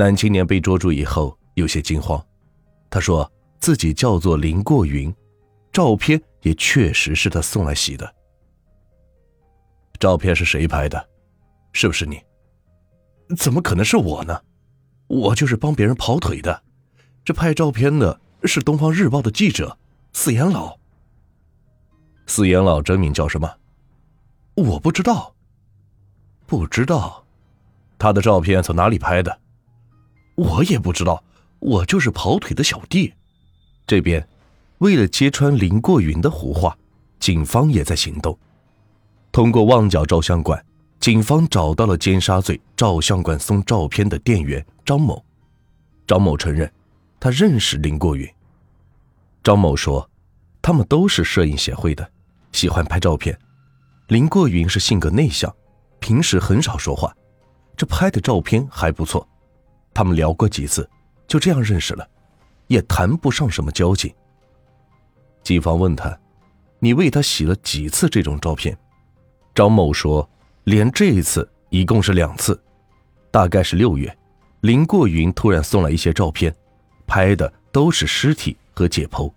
男青年被捉住以后有些惊慌，他说自己叫做林过云，照片也确实是他送来洗的。照片是谁拍的？是不是你？怎么可能是我呢？我就是帮别人跑腿的。这拍照片的是《东方日报》的记者四眼老。四眼老真名叫什么？我不知道。不知道，他的照片从哪里拍的？我也不知道。我就是跑腿的小弟。这边，为了揭穿林过云的胡话，警方也在行动。通过旺角照相馆，警方找到了奸杀罪照相馆送照片的店员张某。张某承认。他认识林过云。张某说：“他们都是摄影协会的，喜欢拍照片。林过云是性格内向，平时很少说话，这拍的照片还不错。他们聊过几次，就这样认识了，也谈不上什么交情。”警方问他：“你为他洗了几次这种照片？”张某说：“连这一次一共是两次，大概是六月，林过云突然送来一些照片。”拍的都是尸体和解剖，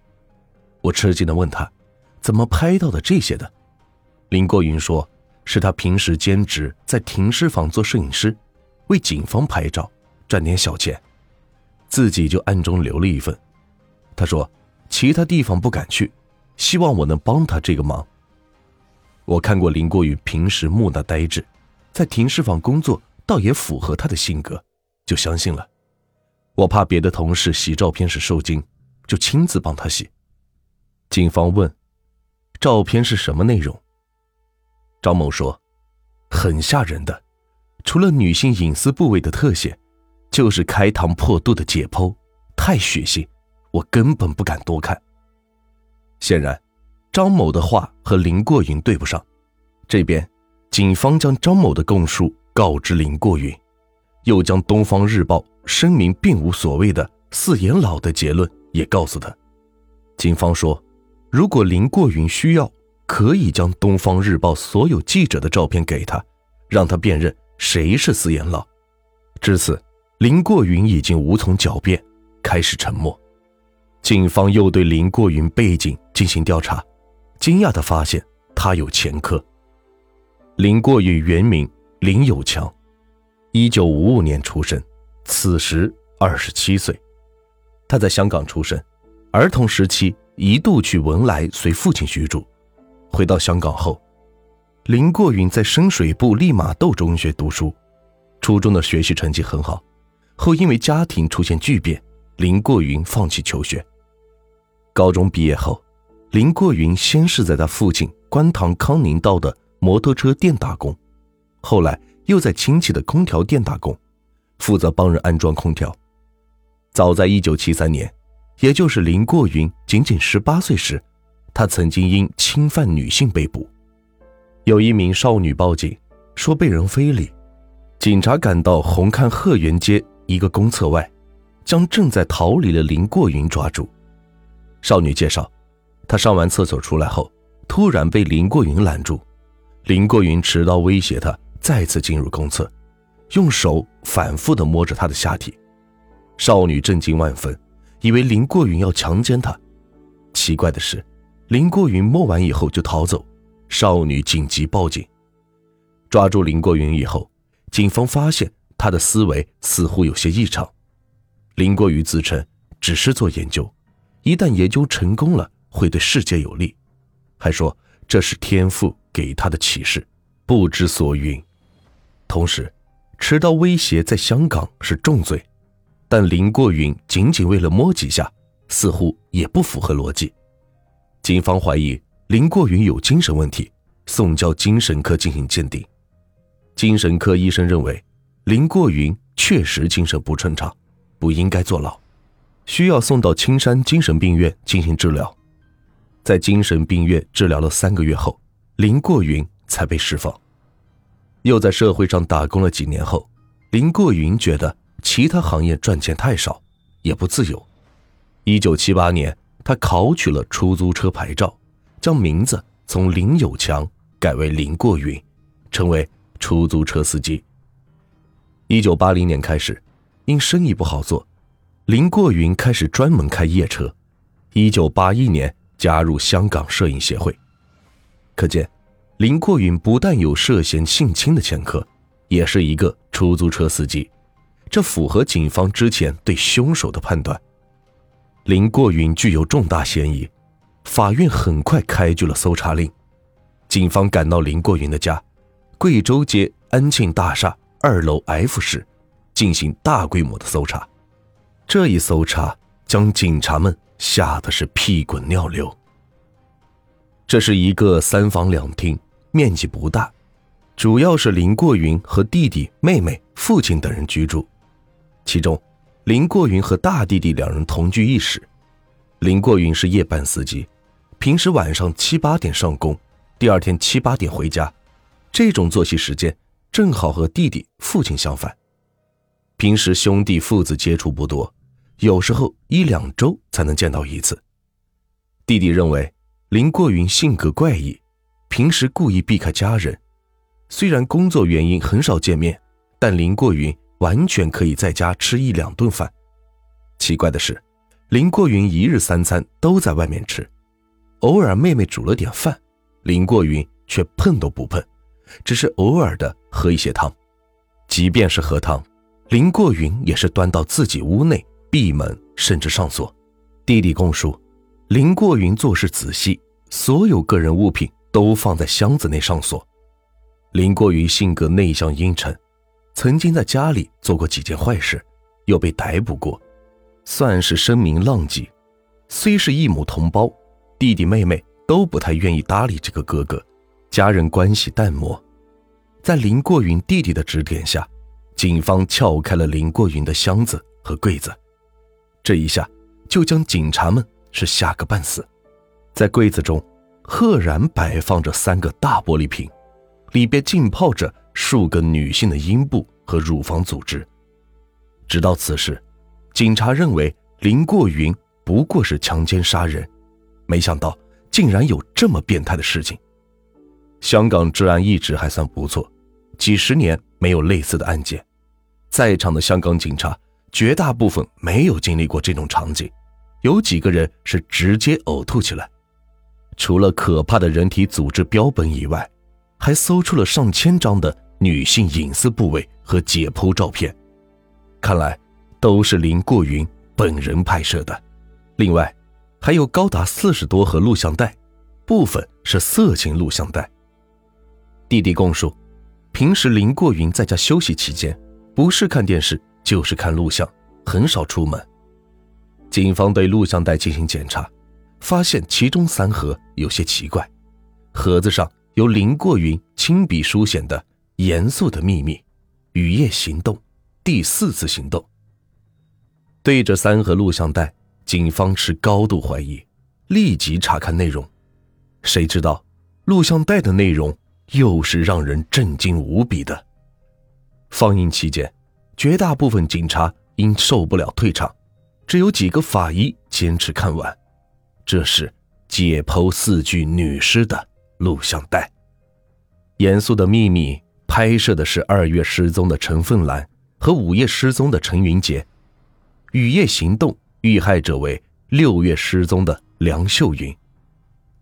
我吃惊的问他，怎么拍到的这些的？林过云说，是他平时兼职在停尸房做摄影师，为警方拍照赚点小钱，自己就暗中留了一份。他说，其他地方不敢去，希望我能帮他这个忙。我看过林国宇平时木讷呆滞，在停尸房工作倒也符合他的性格，就相信了。我怕别的同事洗照片时受惊，就亲自帮他洗。警方问：“照片是什么内容？”张某说：“很吓人的，除了女性隐私部位的特写，就是开膛破肚的解剖，太血腥，我根本不敢多看。”显然，张某的话和林过云对不上。这边，警方将张某的供述告知林过云，又将《东方日报》。声明并无所谓的四眼老的结论也告诉他，警方说，如果林过云需要，可以将《东方日报》所有记者的照片给他，让他辨认谁是四眼老。至此，林过云已经无从狡辩，开始沉默。警方又对林过云背景进行调查，惊讶地发现他有前科。林过云原名林有强，一九五五年出生。此时二十七岁，他在香港出生，儿童时期一度去文莱随父亲居住。回到香港后，林过云在深水埗利玛窦中学读书，初中的学习成绩很好。后因为家庭出现巨变，林过云放弃求学。高中毕业后，林过云先是在他父亲观塘康宁道的摩托车店打工，后来又在亲戚的空调店打工。负责帮人安装空调。早在1973年，也就是林过云仅仅18岁时，他曾经因侵犯女性被捕。有一名少女报警说被人非礼，警察赶到红磡鹤园街一个公厕外，将正在逃离的林过云抓住。少女介绍，她上完厕所出来后，突然被林过云拦住，林过云持刀威胁她再次进入公厕。用手反复的摸着她的下体，少女震惊万分，以为林过云要强奸她。奇怪的是，林过云摸完以后就逃走，少女紧急报警。抓住林过云以后，警方发现他的思维似乎有些异常。林过云自称只是做研究，一旦研究成功了会对世界有利，还说这是天赋给他的启示，不知所云。同时。持刀威胁在香港是重罪，但林过云仅仅为了摸几下，似乎也不符合逻辑。警方怀疑林过云有精神问题，送交精神科进行鉴定。精神科医生认为林过云确实精神不正常，不应该坐牢，需要送到青山精神病院进行治疗。在精神病院治疗了三个月后，林过云才被释放。又在社会上打工了几年后，林过云觉得其他行业赚钱太少，也不自由。一九七八年，他考取了出租车牌照，将名字从林有强改为林过云，成为出租车司机。一九八零年开始，因生意不好做，林过云开始专门开夜车。一九八一年加入香港摄影协会。可见，林过云不但有涉嫌性侵的前科，也是一个出租车司机。这符合警方之前对凶手的判断。林过云具有重大嫌疑，法院很快开具了搜查令。警方赶到林过云的家，贵州街安庆大厦二楼 F 室，进行大规模的搜查。这一搜查将警察们吓得是屁滚尿流。这是一个三房两厅，面积不大，主要是林过云和弟弟、妹妹、父亲等人居住。其中，林过云和大弟弟两人同居一室。林过云是夜班司机，平时晚上七八点上工，第二天七八点回家，这种作息时间正好和弟弟、父亲相反。平时兄弟父子接触不多，有时候一两周才能见到一次。弟弟认为林过云性格怪异，平时故意避开家人，虽然工作原因很少见面，但林过云。完全可以在家吃一两顿饭。奇怪的是，林过云一日三餐都在外面吃，偶尔妹妹煮了点饭，林过云却碰都不碰，只是偶尔的喝一些汤。即便是喝汤，林过云也是端到自己屋内闭门，甚至上锁。弟弟供述，林过云做事仔细，所有个人物品都放在箱子内上锁。林过云性格内向阴沉。曾经在家里做过几件坏事，又被逮捕过，算是声名浪迹。虽是一母同胞，弟弟妹妹都不太愿意搭理这个哥哥，家人关系淡漠。在林过云弟弟的指点下，警方撬开了林过云的箱子和柜子，这一下就将警察们是吓个半死。在柜子中，赫然摆放着三个大玻璃瓶，里边浸泡着。数个女性的阴部和乳房组织。直到此时，警察认为林过云不过是强奸杀人，没想到竟然有这么变态的事情。香港治安一直还算不错，几十年没有类似的案件。在场的香港警察绝大部分没有经历过这种场景，有几个人是直接呕吐起来。除了可怕的人体组织标本以外，还搜出了上千张的。女性隐私部位和解剖照片，看来都是林过云本人拍摄的。另外，还有高达四十多盒录像带，部分是色情录像带。弟弟供述，平时林过云在家休息期间，不是看电视就是看录像，很少出门。警方对录像带进行检查，发现其中三盒有些奇怪，盒子上有林过云亲笔书写的。严肃的秘密，雨夜行动，第四次行动。对着三盒录像带，警方持高度怀疑，立即查看内容。谁知道，录像带的内容又是让人震惊无比的。放映期间，绝大部分警察因受不了退场，只有几个法医坚持看完。这是解剖四具女尸的录像带。严肃的秘密。拍摄的是二月失踪的陈凤兰和五月失踪的陈云杰，雨夜行动遇害者为六月失踪的梁秀云，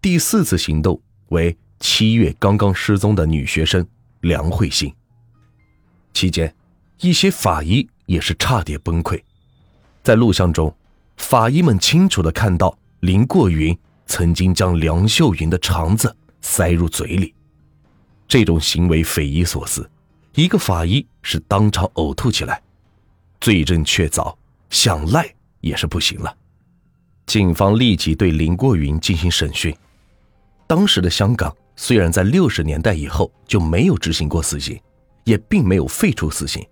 第四次行动为七月刚刚失踪的女学生梁慧欣。期间，一些法医也是差点崩溃，在录像中，法医们清楚的看到林过云曾经将梁秀云的肠子塞入嘴里。这种行为匪夷所思，一个法医是当场呕吐起来，罪证确凿，想赖也是不行了。警方立即对林过云进行审讯。当时的香港虽然在六十年代以后就没有执行过死刑，也并没有废除死刑。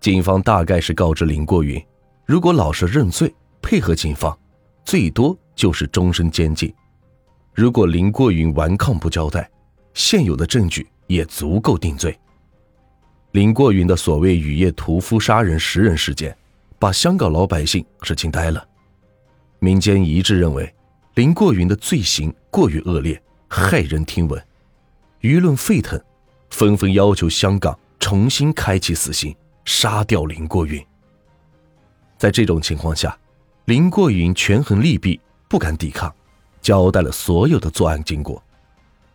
警方大概是告知林过云，如果老实认罪，配合警方，最多就是终身监禁。如果林过云顽抗不交代，现有的证据也足够定罪。林过云的所谓雨夜屠夫杀人十人事件，把香港老百姓是惊呆了。民间一致认为，林过云的罪行过于恶劣，骇人听闻，舆论沸腾，纷纷要求香港重新开启死刑，杀掉林过云。在这种情况下，林过云权衡利弊，不敢抵抗，交代了所有的作案经过。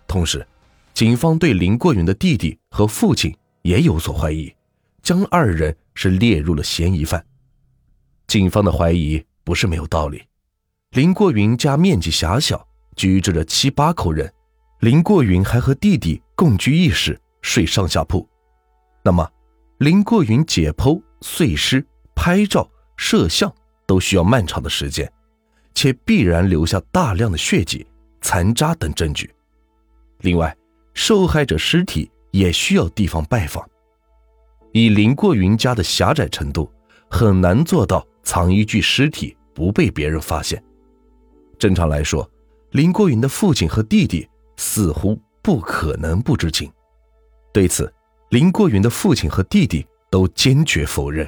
同时，警方对林过云的弟弟和父亲也有所怀疑，将二人是列入了嫌疑犯。警方的怀疑不是没有道理。林过云家面积狭小，居住着七八口人，林过云还和弟弟共居一室，睡上下铺。那么，林过云解剖、碎尸、拍照、摄像都需要漫长的时间，且必然留下大量的血迹、残渣等证据。另外，受害者尸体也需要地方拜访。以林过云家的狭窄程度，很难做到藏一具尸体不被别人发现。正常来说，林国云的父亲和弟弟似乎不可能不知情。对此，林国云的父亲和弟弟都坚决否认。